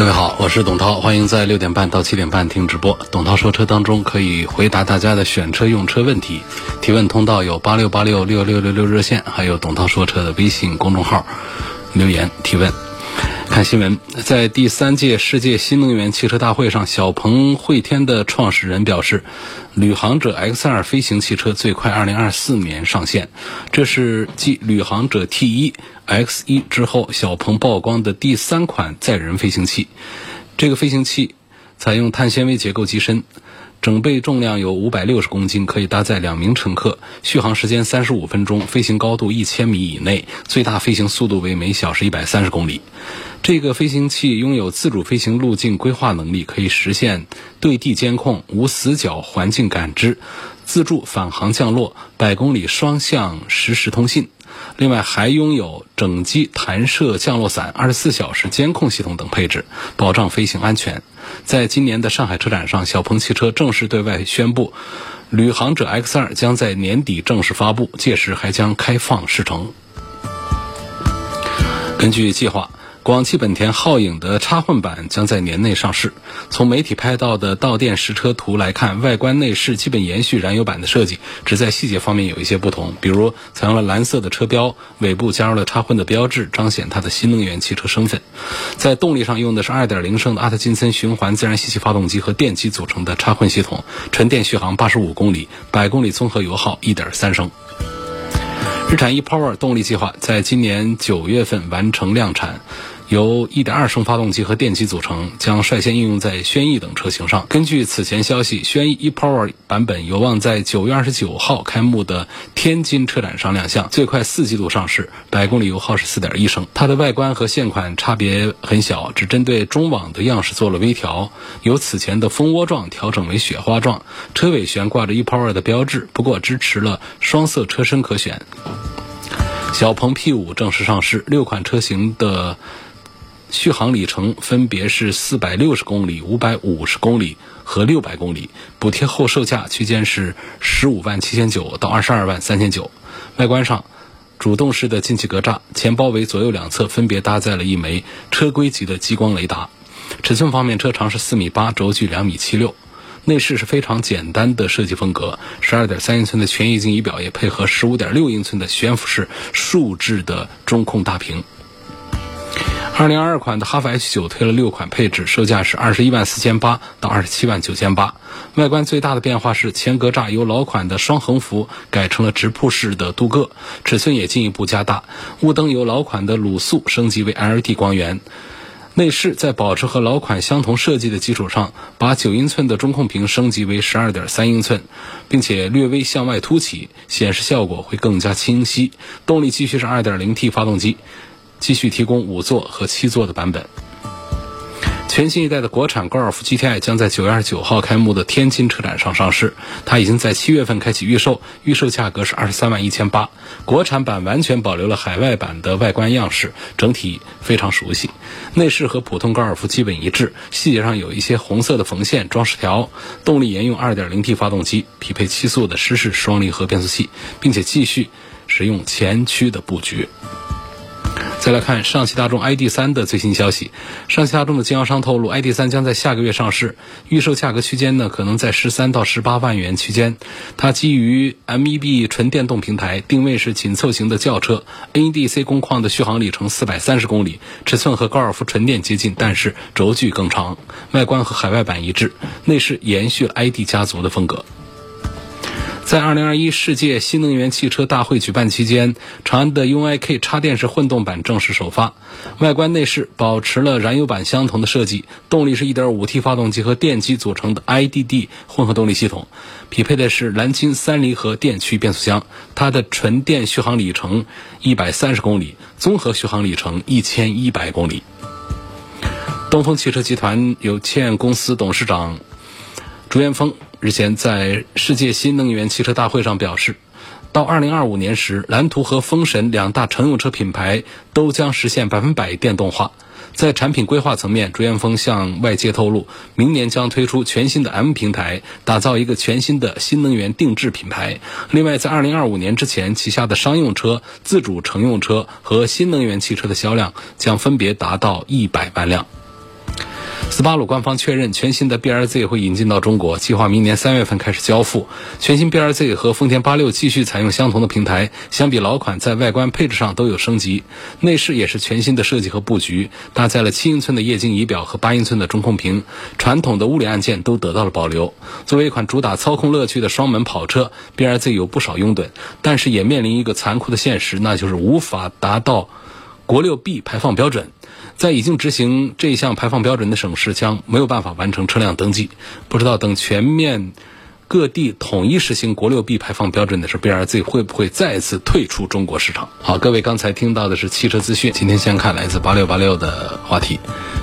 各位好，我是董涛，欢迎在六点半到七点半听直播。董涛说车当中可以回答大家的选车用车问题，提问通道有八六八六六六六六热线，还有董涛说车的微信公众号留言提问。看新闻，在第三届世界新能源汽车大会上，小鹏汇天的创始人表示，旅行者 X2 飞行汽车最快2024年上线。这是继旅行者 T1、X1 之后，小鹏曝光的第三款载人飞行器。这个飞行器采用碳纤维结构机身。整备重量有五百六十公斤，可以搭载两名乘客，续航时间三十五分钟，飞行高度一千米以内，最大飞行速度为每小时一百三十公里。这个飞行器拥有自主飞行路径规划能力，可以实现对地监控、无死角环境感知、自助返航降落、百公里双向实时通信。另外，还拥有整机弹射降落伞、二十四小时监控系统等配置，保障飞行安全。在今年的上海车展上，小鹏汽车正式对外宣布，旅行者 X2 将在年底正式发布，届时还将开放试乘。根据计划。广汽本田皓影的插混版将在年内上市。从媒体拍到的到店实车图来看，外观内饰基本延续燃油版的设计，只在细节方面有一些不同，比如采用了蓝色的车标，尾部加入了插混的标志，彰显它的新能源汽车身份。在动力上用的是2.0升的阿特金森循环自然吸气发动机和电机组成的插混系统，纯电续航85公里，百公里综合油耗1.3升。日产 ePower 动力计划在今年九月份完成量产。由1.2升发动机和电机组成，将率先应用在轩逸等车型上。根据此前消息，轩逸 ePower 版本有望在9月29号开幕的天津车展上亮相，最快四季度上市，百公里油耗是4.1升。它的外观和现款差别很小，只针对中网的样式做了微调，由此前的蜂窝状调整为雪花状。车尾悬挂着 ePower 的标志，不过支持了双色车身可选。小鹏 P5 正式上市，六款车型的。续航里程分别是四百六十公里、五百五十公里和六百公里，补贴后售价区间是十五万七千九到二十二万三千九。外观上，主动式的进气格栅，前包围左右两侧分别搭载了一枚车规级的激光雷达。尺寸方面，车长是四米八，轴距两米七六。内饰是非常简单的设计风格，十二点三英寸的全液晶仪表也配合十五点六英寸的悬浮式竖置的中控大屏。二零二二款的哈弗 H 九推了六款配置，售价是二十一万四千八到二十七万九千八。外观最大的变化是前格栅由老款的双横幅改成了直瀑式的镀铬，尺寸也进一步加大。雾灯由老款的卤素升级为 LED 光源。内饰在保持和老款相同设计的基础上，把九英寸的中控屏升级为十二点三英寸，并且略微向外凸起，显示效果会更加清晰。动力继续是二点零 T 发动机。继续提供五座和七座的版本。全新一代的国产高尔夫 GTI 将在九月二十九号开幕的天津车展上上市。它已经在七月份开启预售，预售价格是二十三万一千八。国产版完全保留了海外版的外观样式，整体非常熟悉。内饰和普通高尔夫基本一致，细节上有一些红色的缝线装饰条。动力沿用二点零 T 发动机，匹配七速的湿式双离合变速器，并且继续使用前驱的布局。再来看上汽大众 ID.3 的最新消息，上汽大众的经销商透露，ID.3 将在下个月上市，预售价格区间呢可能在十三到十八万元区间。它基于 MEB 纯电动平台，定位是紧凑型的轿车，NEDC 工况的续航里程四百三十公里，尺寸和高尔夫纯电接近，但是轴距更长。外观和海外版一致，内饰延续 ID 家族的风格。在2021世界新能源汽车大会举办期间，长安的 UIK 插电式混动版正式首发。外观内饰保持了燃油版相同的设计，动力是一点五 T 发动机和电机组成的 IDD 混合动力系统，匹配的是蓝鲸三离合电驱变速箱。它的纯电续航里程一百三十公里，综合续航里程一千一百公里。东风汽车集团有限公司董事长朱元峰日前在世界新能源汽车大会上表示，到2025年时，蓝图和风神两大乘用车品牌都将实现百分百电动化。在产品规划层面，朱彦峰向外界透露，明年将推出全新的 M 平台，打造一个全新的新能源定制品牌。另外，在2025年之前，旗下的商用车、自主乘用车和新能源汽车的销量将分别达到一百万辆。斯巴鲁官方确认，全新的 BRZ 会引进到中国，计划明年三月份开始交付。全新 BRZ 和丰田八六继续采用相同的平台，相比老款，在外观配置上都有升级。内饰也是全新的设计和布局，搭载了七英寸的液晶仪表和八英寸的中控屏，传统的物理按键都得到了保留。作为一款主打操控乐趣的双门跑车，BRZ 有不少拥趸，但是也面临一个残酷的现实，那就是无法达到国六 B 排放标准。在已经执行这一项排放标准的省市，将没有办法完成车辆登记。不知道等全面各地统一实行国六 B 排放标准的时候，BRZ 会不会再次退出中国市场？好，各位刚才听到的是汽车资讯。今天先看来自八六八六的话题，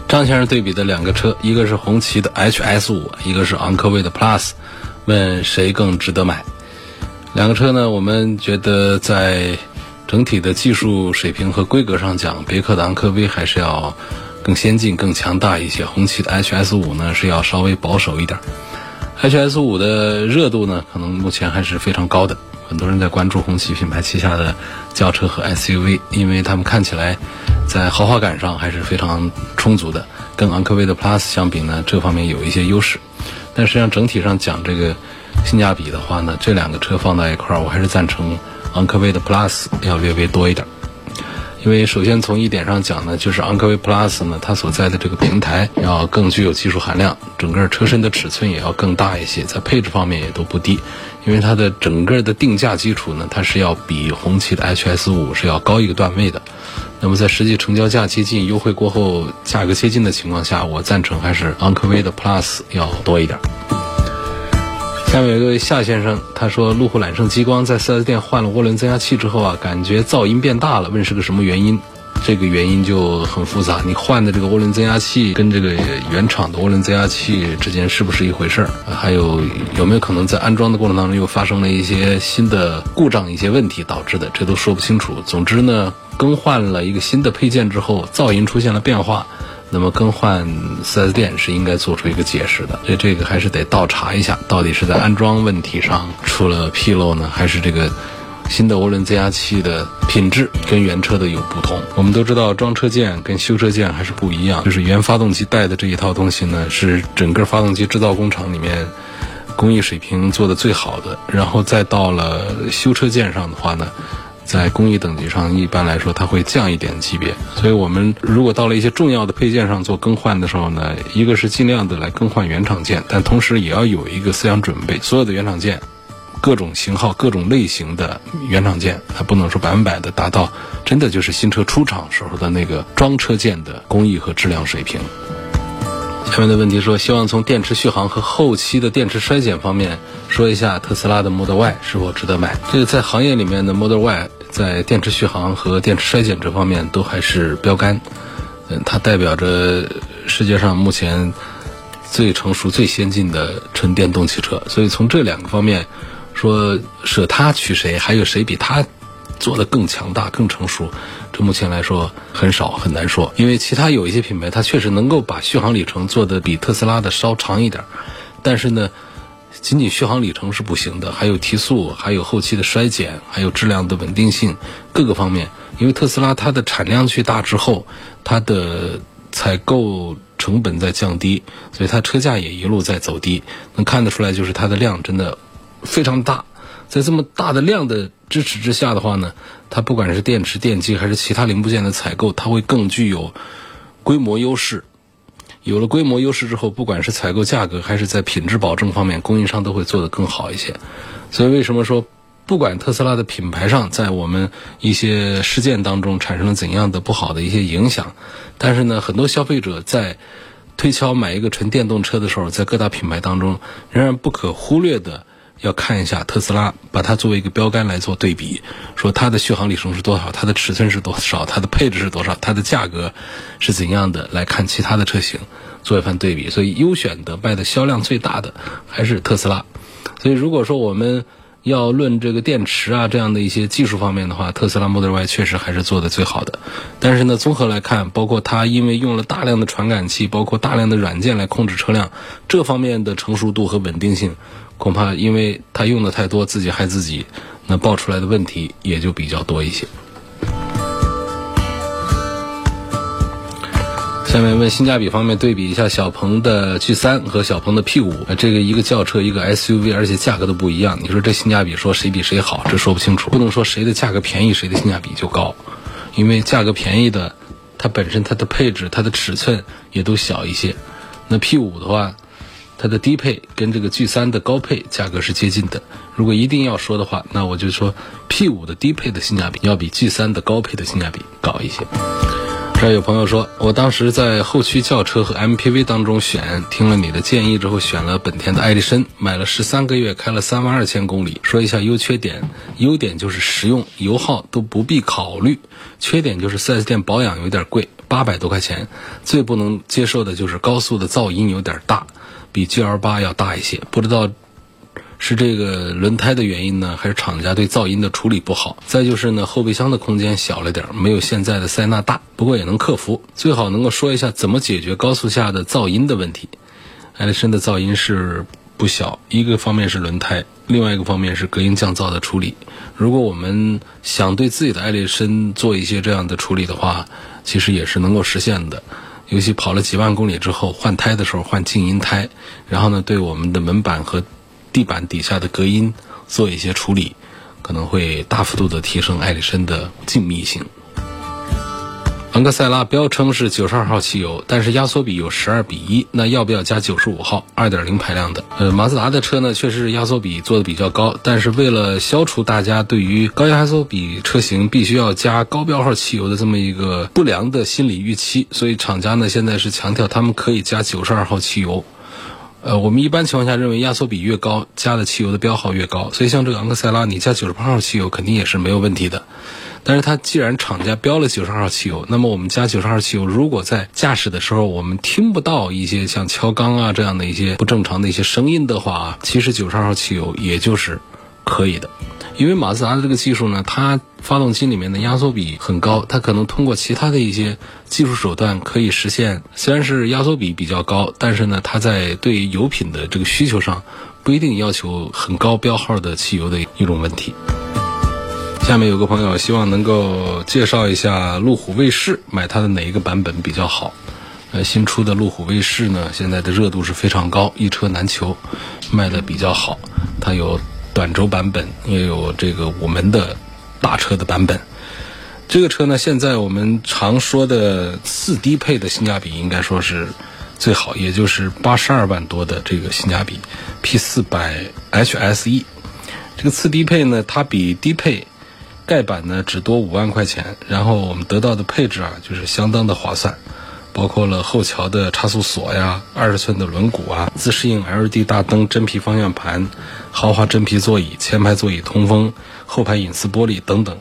张先生对比的两个车，一个是红旗的 HS 五，一个是昂科威的 Plus，问谁更值得买？两个车呢，我们觉得在。整体的技术水平和规格上讲，别克的昂科威还是要更先进、更强大一些。红旗的 HS 五呢是要稍微保守一点。HS 五的热度呢，可能目前还是非常高的。很多人在关注红旗品牌旗下的轿车和 SUV，因为他们看起来在豪华感上还是非常充足的，跟昂科威的 Plus 相比呢，这方面有一些优势。但实际上整体上讲这个性价比的话呢，这两个车放在一块儿，我还是赞成。昂科威的 Plus 要略微多一点，因为首先从一点上讲呢，就是昂科威 Plus 呢，它所在的这个平台要更具有技术含量，整个车身的尺寸也要更大一些，在配置方面也都不低，因为它的整个的定价基础呢，它是要比红旗的 HS 五是要高一个段位的。那么在实际成交价接近、优惠过后价格接近的情况下，我赞成还是昂科威的 Plus 要多一点。下面有一位夏先生，他说路虎揽胜极光在 4S 店换了涡轮增压器之后啊，感觉噪音变大了，问是个什么原因？这个原因就很复杂，你换的这个涡轮增压器跟这个原厂的涡轮增压器之间是不是一回事儿？还有有没有可能在安装的过程当中又发生了一些新的故障、一些问题导致的？这都说不清楚。总之呢，更换了一个新的配件之后，噪音出现了变化。那么更换 4S 店是应该做出一个解释的，所以这个还是得倒查一下，到底是在安装问题上出了纰漏呢，还是这个新的涡轮增压器的品质跟原车的有不同？我们都知道装车件跟修车件还是不一样，就是原发动机带的这一套东西呢，是整个发动机制造工厂里面工艺水平做的最好的，然后再到了修车件上的话呢。在工艺等级上，一般来说它会降一点级别，所以我们如果到了一些重要的配件上做更换的时候呢，一个是尽量的来更换原厂件，但同时也要有一个思想准备，所有的原厂件，各种型号、各种类型的原厂件，它不能说百分百的达到真的就是新车出厂时候的那个装车件的工艺和质量水平。下面的问题说，希望从电池续航和后期的电池衰减方面说一下特斯拉的 Model Y 是否值得买。这个在行业里面的 Model Y。在电池续航和电池衰减这方面都还是标杆，嗯，它代表着世界上目前最成熟、最先进的纯电动汽车。所以从这两个方面说，舍它取谁，还有谁比它做的更强大、更成熟，这目前来说很少，很难说。因为其他有一些品牌，它确实能够把续航里程做得比特斯拉的稍长一点，但是呢。仅仅续航里程是不行的，还有提速，还有后期的衰减，还有质量的稳定性，各个方面。因为特斯拉它的产量去大之后，它的采购成本在降低，所以它车价也一路在走低。能看得出来，就是它的量真的非常大。在这么大的量的支持之下的话呢，它不管是电池、电机还是其他零部件的采购，它会更具有规模优势。有了规模优势之后，不管是采购价格还是在品质保证方面，供应商都会做得更好一些。所以为什么说，不管特斯拉的品牌上在我们一些事件当中产生了怎样的不好的一些影响，但是呢，很多消费者在推敲买一个纯电动车的时候，在各大品牌当中，仍然不可忽略的要看一下特斯拉，把它作为一个标杆来做对比，说它的续航里程是多少，它的尺寸是多少，它的配置是多少，它的价格是怎样的，来看其他的车型做一番对比。所以优选的卖的销量最大的还是特斯拉。所以如果说我们要论这个电池啊这样的一些技术方面的话，特斯拉 Model Y 确实还是做的最好的。但是呢，综合来看，包括它因为用了大量的传感器，包括大量的软件来控制车辆，这方面的成熟度和稳定性，恐怕因为它用的太多，自己害自己，那爆出来的问题也就比较多一些。下面问性价比方面对比一下小鹏的 G 三和小鹏的 P 五，这个一个轿车一个 SUV，而且价格都不一样。你说这性价比说谁比谁好，这说不清楚。不能说谁的价格便宜谁的性价比就高，因为价格便宜的，它本身它的配置它的尺寸也都小一些。那 P 五的话，它的低配跟这个 G 三的高配价格是接近的。如果一定要说的话，那我就说 P 五的低配的性价比要比 G 三的高配的性价比高一些。这有朋友说，我当时在后驱轿车和 MPV 当中选，听了你的建议之后，选了本田的艾力绅，买了十三个月，开了三万二千公里。说一下优缺点，优点就是实用，油耗都不必考虑；缺点就是 4S 店保养有点贵，八百多块钱。最不能接受的就是高速的噪音有点大，比 GL 八要大一些。不知道。是这个轮胎的原因呢，还是厂家对噪音的处理不好？再就是呢，后备箱的空间小了点，没有现在的塞纳大，不过也能克服。最好能够说一下怎么解决高速下的噪音的问题。艾力绅的噪音是不小，一个方面是轮胎，另外一个方面是隔音降噪的处理。如果我们想对自己的艾力绅做一些这样的处理的话，其实也是能够实现的。尤其跑了几万公里之后，换胎的时候换静音胎，然后呢，对我们的门板和地板底下的隔音做一些处理，可能会大幅度的提升艾力绅的静谧性。昂克赛拉标称是九十二号汽油，但是压缩比有十二比一，那要不要加九十五号二点零排量的？呃，马自达的车呢，确实是压缩比做的比较高，但是为了消除大家对于高压缩比车型必须要加高标号汽油的这么一个不良的心理预期，所以厂家呢现在是强调他们可以加九十二号汽油。呃，我们一般情况下认为压缩比越高，加的汽油的标号越高。所以像这个昂克赛拉，你加九十八号汽油肯定也是没有问题的。但是它既然厂家标了九十号汽油，那么我们加九十号汽油，如果在驾驶的时候我们听不到一些像敲缸啊这样的一些不正常的一些声音的话，其实九十号汽油也就是可以的。因为马自达的这个技术呢，它发动机里面的压缩比很高，它可能通过其他的一些技术手段可以实现。虽然是压缩比比较高，但是呢，它在对油品的这个需求上不一定要求很高标号的汽油的一种问题。下面有个朋友希望能够介绍一下路虎卫士，买它的哪一个版本比较好？呃，新出的路虎卫士呢，现在的热度是非常高，一车难求，卖的比较好。它有。短轴版本也有这个五门的大车的版本，这个车呢，现在我们常说的次低配的性价比应该说是最好，也就是八十二万多的这个性价比，P 四百 HSE。这个次低配呢，它比低配盖板呢只多五万块钱，然后我们得到的配置啊，就是相当的划算。包括了后桥的差速锁呀，二十寸的轮毂啊，自适应 LED 大灯，真皮方向盘，豪华真皮座椅，前排座椅通风，后排隐私玻璃等等。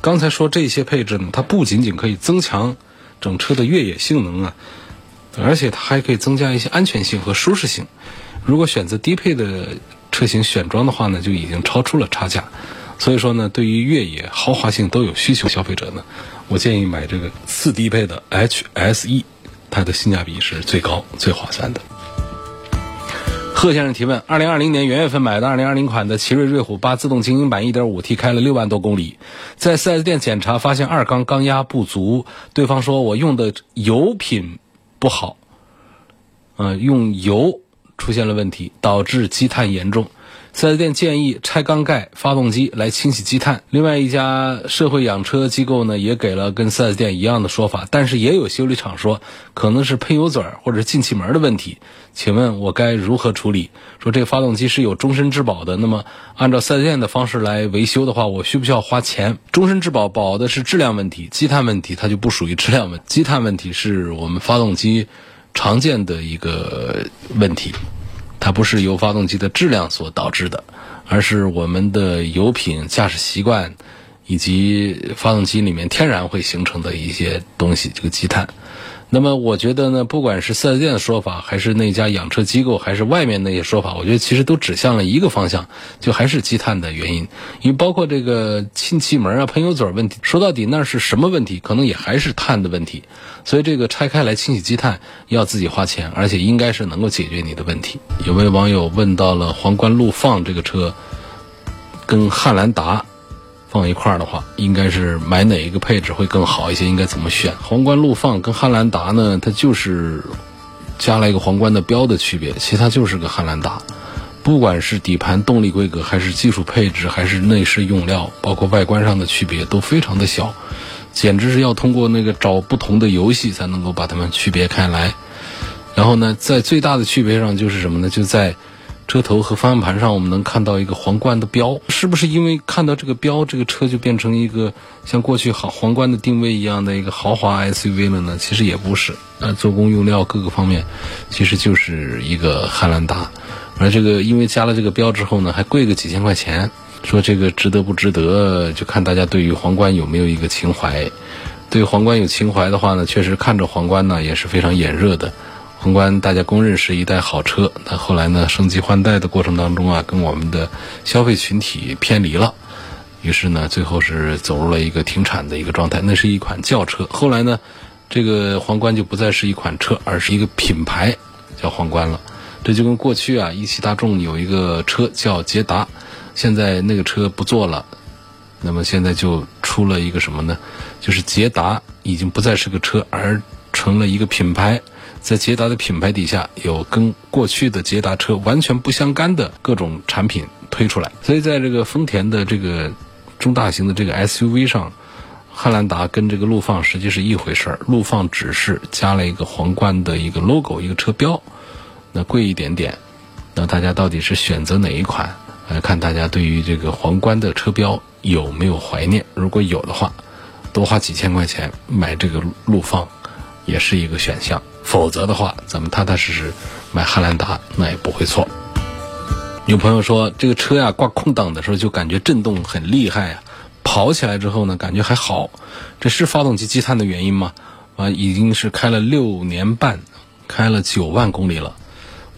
刚才说这些配置呢，它不仅仅可以增强整车的越野性能啊，而且它还可以增加一些安全性和舒适性。如果选择低配的车型选装的话呢，就已经超出了差价。所以说呢，对于越野豪华性都有需求消费者呢。我建议买这个次低配的 HSE，它的性价比是最高、最划算的。贺先生提问：二零二零年元月份买的二零二零款的奇瑞瑞虎八自动精英版一点五 T，开了六万多公里，在 4S 店检查发现二缸缸压不足，对方说我用的油品不好，嗯，用油出现了问题，导致积碳严重。4S 店建议拆缸盖发动机来清洗积碳。另外一家社会养车机构呢，也给了跟 4S 店一样的说法，但是也有修理厂说可能是喷油嘴或者进气门的问题。请问我该如何处理？说这个发动机是有终身质保的，那么按照 4S 店的方式来维修的话，我需不需要花钱？终身质保保的是质量问题，积碳问题它就不属于质量问题。积碳问题是我们发动机常见的一个问题。它不是由发动机的质量所导致的，而是我们的油品、驾驶习惯以及发动机里面天然会形成的一些东西，这个积碳。那么我觉得呢，不管是四 S 店的说法，还是那家养车机构，还是外面那些说法，我觉得其实都指向了一个方向，就还是积碳的原因。因为包括这个进气门啊、喷油嘴问题，说到底那是什么问题？可能也还是碳的问题。所以这个拆开来清洗积碳要自己花钱，而且应该是能够解决你的问题。有位网友问到了皇冠陆放这个车，跟汉兰达。放一块儿的话，应该是买哪一个配置会更好一些？应该怎么选？皇冠陆放跟汉兰达呢？它就是加了一个皇冠的标的区别，其他就是个汉兰达。不管是底盘动力规格，还是技术配置，还是内饰用料，包括外观上的区别，都非常的小，简直是要通过那个找不同的游戏才能够把它们区别开来。然后呢，在最大的区别上就是什么呢？就在。车头和方向盘上，我们能看到一个皇冠的标，是不是因为看到这个标，这个车就变成一个像过去好皇冠的定位一样的一个豪华 SUV 了呢？其实也不是，呃，做工用料各个方面，其实就是一个汉兰达，而这个因为加了这个标之后呢，还贵个几千块钱，说这个值得不值得，就看大家对于皇冠有没有一个情怀。对皇冠有情怀的话呢，确实看着皇冠呢也是非常眼热的。皇冠大家公认是一代好车，但后来呢，升级换代的过程当中啊，跟我们的消费群体偏离了，于是呢，最后是走入了一个停产的一个状态。那是一款轿车，后来呢，这个皇冠就不再是一款车，而是一个品牌，叫皇冠了。这就跟过去啊，一汽大众有一个车叫捷达，现在那个车不做了，那么现在就出了一个什么呢？就是捷达已经不再是个车，而成了一个品牌。在捷达的品牌底下，有跟过去的捷达车完全不相干的各种产品推出来。所以，在这个丰田的这个中大型的这个 SUV 上，汉兰达跟这个陆放实际是一回事儿。陆放只是加了一个皇冠的一个 logo，一个车标，那贵一点点。那大家到底是选择哪一款？来看大家对于这个皇冠的车标有没有怀念？如果有的话，多花几千块钱买这个陆放，也是一个选项。否则的话，咱们踏踏实实买汉兰达那也不会错。有朋友说，这个车呀挂空挡的时候就感觉震动很厉害啊，跑起来之后呢感觉还好，这是发动机积碳的原因吗？啊，已经是开了六年半，开了九万公里了。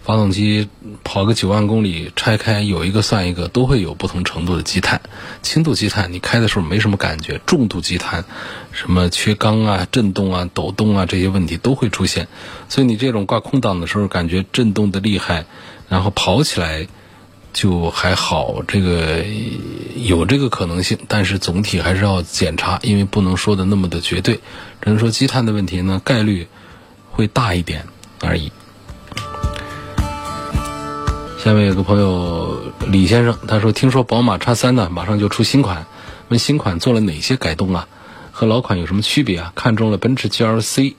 发动机跑个九万公里，拆开有一个算一个，都会有不同程度的积碳。轻度积碳，你开的时候没什么感觉；重度积碳，什么缺缸啊、震动啊、抖动啊这些问题都会出现。所以你这种挂空档的时候，感觉震动的厉害，然后跑起来就还好，这个有这个可能性。但是总体还是要检查，因为不能说的那么的绝对。只能说积碳的问题呢，概率会大一点而已。下面有个朋友李先生，他说：“听说宝马叉三呢，马上就出新款，问新款做了哪些改动啊？和老款有什么区别啊？看中了奔驰 GLC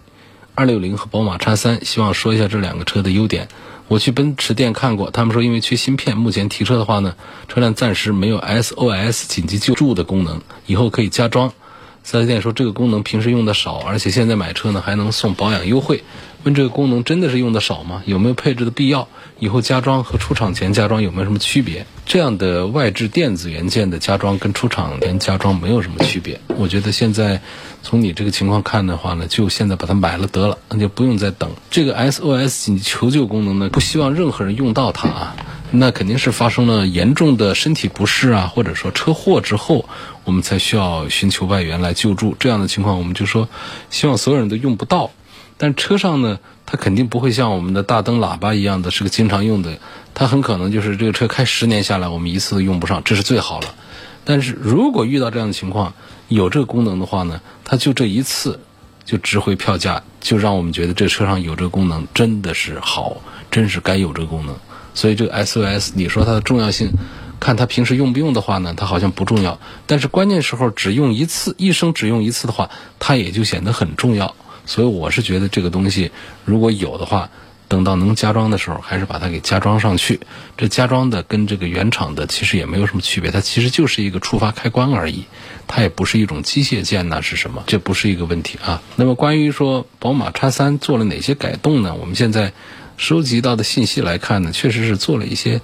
二六零和宝马叉三，希望说一下这两个车的优点。我去奔驰店看过，他们说因为缺芯片，目前提车的话呢，车辆暂时没有 SOS 紧急救助的功能，以后可以加装。四 S 店说这个功能平时用的少，而且现在买车呢还能送保养优惠。”问这个功能真的是用的少吗？有没有配置的必要？以后加装和出厂前加装有没有什么区别？这样的外置电子元件的加装跟出厂前加装没有什么区别。我觉得现在从你这个情况看的话呢，就现在把它买了得了，那就不用再等。这个 SOS 紧急求救功能呢，不希望任何人用到它啊。那肯定是发生了严重的身体不适啊，或者说车祸之后，我们才需要寻求外援来救助。这样的情况，我们就说希望所有人都用不到。但车上呢，它肯定不会像我们的大灯喇叭一样的是个经常用的，它很可能就是这个车开十年下来，我们一次都用不上，这是最好了。但是如果遇到这样的情况，有这个功能的话呢，它就这一次就值回票价，就让我们觉得这车上有这个功能真的是好，真是该有这个功能。所以这个 SOS，你说它的重要性，看它平时用不用的话呢，它好像不重要。但是关键时候只用一次，一生只用一次的话，它也就显得很重要。所以我是觉得这个东西如果有的话，等到能加装的时候，还是把它给加装上去。这加装的跟这个原厂的其实也没有什么区别，它其实就是一个触发开关而已，它也不是一种机械键呐，是什么？这不是一个问题啊。那么关于说宝马叉三做了哪些改动呢？我们现在收集到的信息来看呢，确实是做了一些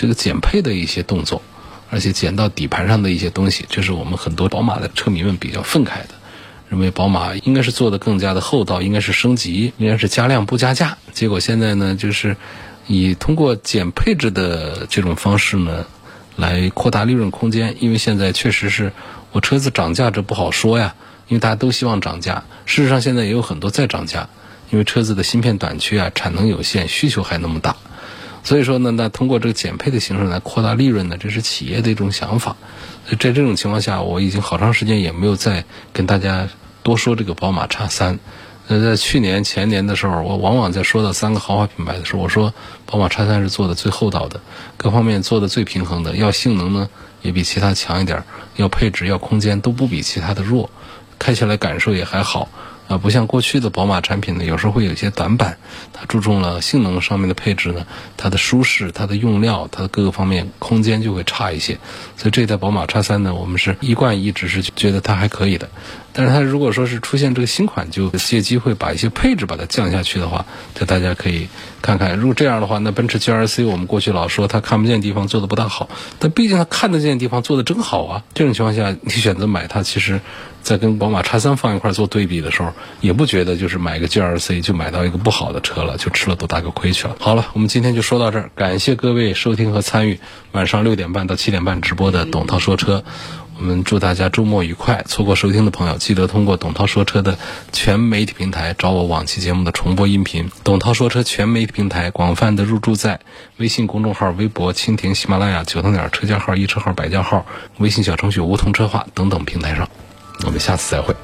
这个减配的一些动作，而且减到底盘上的一些东西，这是我们很多宝马的车迷们比较愤慨的，认为宝马应该是做的更加的厚道，应该是升级，应该是加量不加价。结果现在呢，就是以通过减配置的这种方式呢，来扩大利润空间。因为现在确实是我车子涨价这不好说呀，因为大家都希望涨价。事实上现在也有很多在涨价。因为车子的芯片短缺啊，产能有限，需求还那么大，所以说呢，那通过这个减配的形式来扩大利润呢，这是企业的一种想法。在这种情况下，我已经好长时间也没有再跟大家多说这个宝马叉三。那，在去年前年的时候，我往往在说到三个豪华品牌的时候，我说宝马叉三是做的最厚道的，各方面做的最平衡的，要性能呢也比其他强一点，要配置要空间都不比其他的弱，开起来感受也还好。啊，不像过去的宝马产品呢，有时候会有一些短板。它注重了性能上面的配置呢，它的舒适、它的用料、它的各个方面空间就会差一些。所以这代宝马叉三呢，我们是一贯一直是觉得它还可以的。但是它如果说是出现这个新款，就借机会把一些配置把它降下去的话，这大家可以看看。如果这样的话，那奔驰 G R C 我们过去老说它看不见地方做的不大好，但毕竟它看得见地方做的真好啊。这种情况下，你选择买它，其实。在跟宝马叉三放一块做对比的时候，也不觉得就是买个 G L C 就买到一个不好的车了，就吃了多大个亏去了。好了，我们今天就说到这儿，感谢各位收听和参与晚上六点半到七点半直播的董涛说车。我们祝大家周末愉快！错过收听的朋友，记得通过董涛说车的全媒体平台找我往期节目的重播音频。董涛说车全媒体平台广泛的入驻在微信公众号、微博、蜻蜓、喜马拉雅、九头鸟车架号、一车号、百家号、微信小程序梧桐车话等等平台上。我们下次再会。